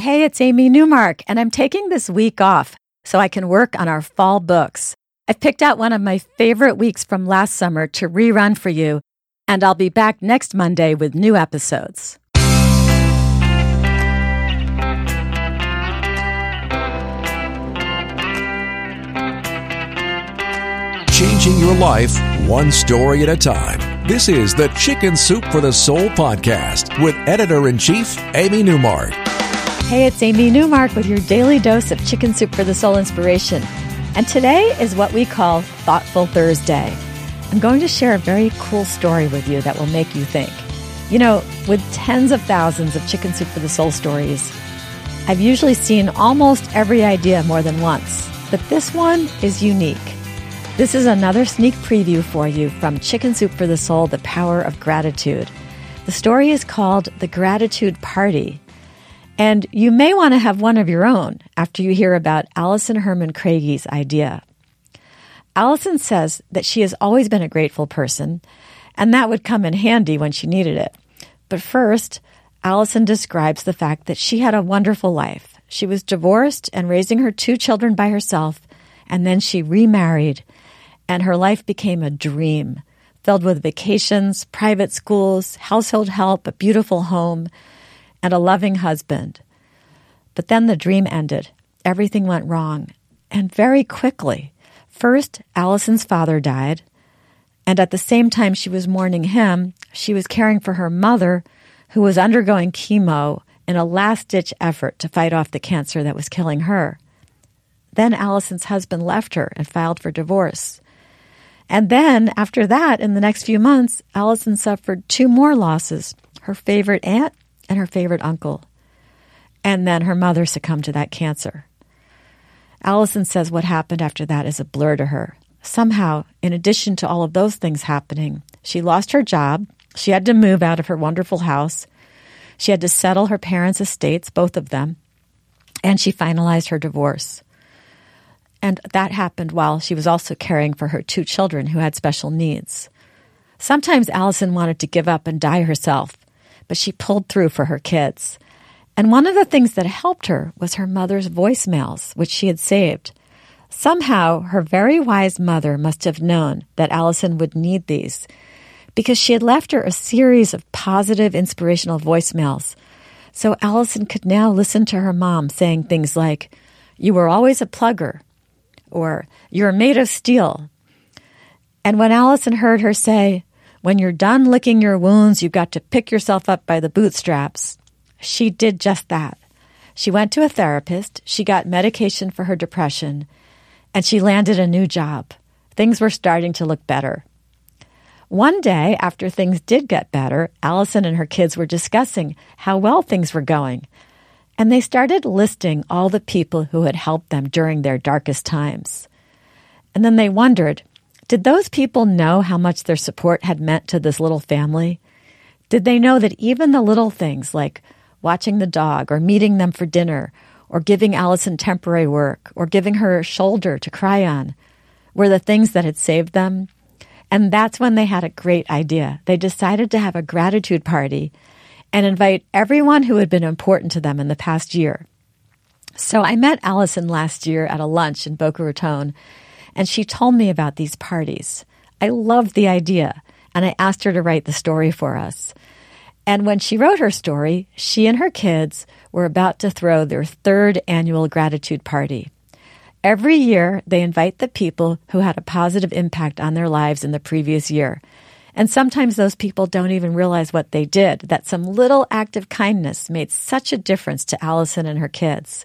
Hey, it's Amy Newmark, and I'm taking this week off so I can work on our fall books. I've picked out one of my favorite weeks from last summer to rerun for you, and I'll be back next Monday with new episodes. Changing your life one story at a time. This is the Chicken Soup for the Soul podcast with editor in chief, Amy Newmark. Hey, it's Amy Newmark with your daily dose of Chicken Soup for the Soul inspiration. And today is what we call Thoughtful Thursday. I'm going to share a very cool story with you that will make you think. You know, with tens of thousands of Chicken Soup for the Soul stories, I've usually seen almost every idea more than once, but this one is unique. This is another sneak preview for you from Chicken Soup for the Soul The Power of Gratitude. The story is called The Gratitude Party and you may want to have one of your own after you hear about Allison Herman Craigie's idea. Allison says that she has always been a grateful person, and that would come in handy when she needed it. But first, Allison describes the fact that she had a wonderful life. She was divorced and raising her two children by herself, and then she remarried, and her life became a dream filled with vacations, private schools, household help, a beautiful home and a loving husband. But then the dream ended. Everything went wrong. And very quickly. First, Allison's father died. And at the same time she was mourning him, she was caring for her mother, who was undergoing chemo in a last ditch effort to fight off the cancer that was killing her. Then Allison's husband left her and filed for divorce. And then, after that, in the next few months, Allison suffered two more losses her favorite aunt and her favorite uncle. And then her mother succumbed to that cancer. Allison says what happened after that is a blur to her. Somehow, in addition to all of those things happening, she lost her job. She had to move out of her wonderful house. She had to settle her parents' estates, both of them. And she finalized her divorce. And that happened while she was also caring for her two children who had special needs. Sometimes Allison wanted to give up and die herself, but she pulled through for her kids. And one of the things that helped her was her mother's voicemails, which she had saved. Somehow, her very wise mother must have known that Allison would need these because she had left her a series of positive, inspirational voicemails. So Allison could now listen to her mom saying things like, You were always a plugger, or You're made of steel. And when Allison heard her say, when you're done licking your wounds, you've got to pick yourself up by the bootstraps. She did just that. She went to a therapist, she got medication for her depression, and she landed a new job. Things were starting to look better. One day, after things did get better, Allison and her kids were discussing how well things were going. And they started listing all the people who had helped them during their darkest times. And then they wondered did those people know how much their support had meant to this little family? Did they know that even the little things like watching the dog or meeting them for dinner or giving Allison temporary work or giving her a shoulder to cry on were the things that had saved them? And that's when they had a great idea. They decided to have a gratitude party and invite everyone who had been important to them in the past year. So I met Allison last year at a lunch in Boca Raton and she told me about these parties. I loved the idea, and I asked her to write the story for us. And when she wrote her story, she and her kids were about to throw their third annual gratitude party. Every year, they invite the people who had a positive impact on their lives in the previous year. And sometimes those people don't even realize what they did, that some little act of kindness made such a difference to Allison and her kids.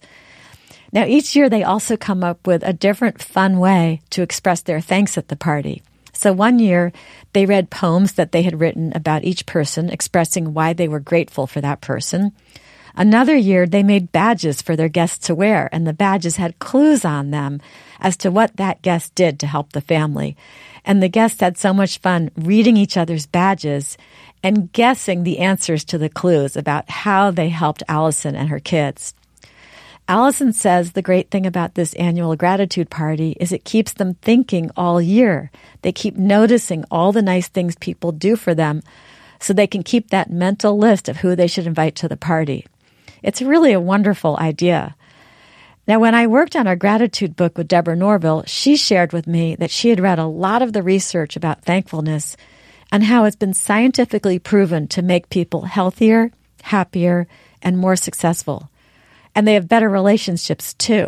Now, each year they also come up with a different fun way to express their thanks at the party. So one year they read poems that they had written about each person, expressing why they were grateful for that person. Another year they made badges for their guests to wear, and the badges had clues on them as to what that guest did to help the family. And the guests had so much fun reading each other's badges and guessing the answers to the clues about how they helped Allison and her kids. Allison says the great thing about this annual gratitude party is it keeps them thinking all year. They keep noticing all the nice things people do for them so they can keep that mental list of who they should invite to the party. It's really a wonderful idea. Now, when I worked on our gratitude book with Deborah Norville, she shared with me that she had read a lot of the research about thankfulness and how it's been scientifically proven to make people healthier, happier, and more successful. And they have better relationships too.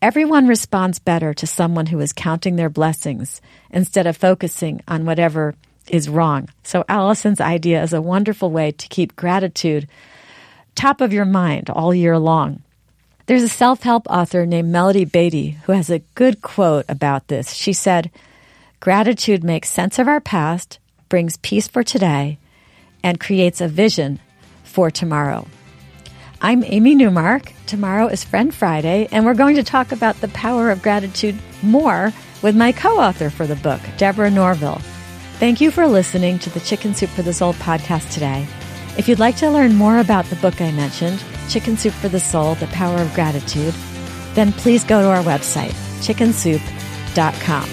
Everyone responds better to someone who is counting their blessings instead of focusing on whatever is wrong. So, Allison's idea is a wonderful way to keep gratitude top of your mind all year long. There's a self help author named Melody Beattie who has a good quote about this. She said, Gratitude makes sense of our past, brings peace for today, and creates a vision for tomorrow. I'm Amy Newmark. Tomorrow is Friend Friday, and we're going to talk about the power of gratitude more with my co author for the book, Deborah Norville. Thank you for listening to the Chicken Soup for the Soul podcast today. If you'd like to learn more about the book I mentioned, Chicken Soup for the Soul The Power of Gratitude, then please go to our website, chickensoup.com.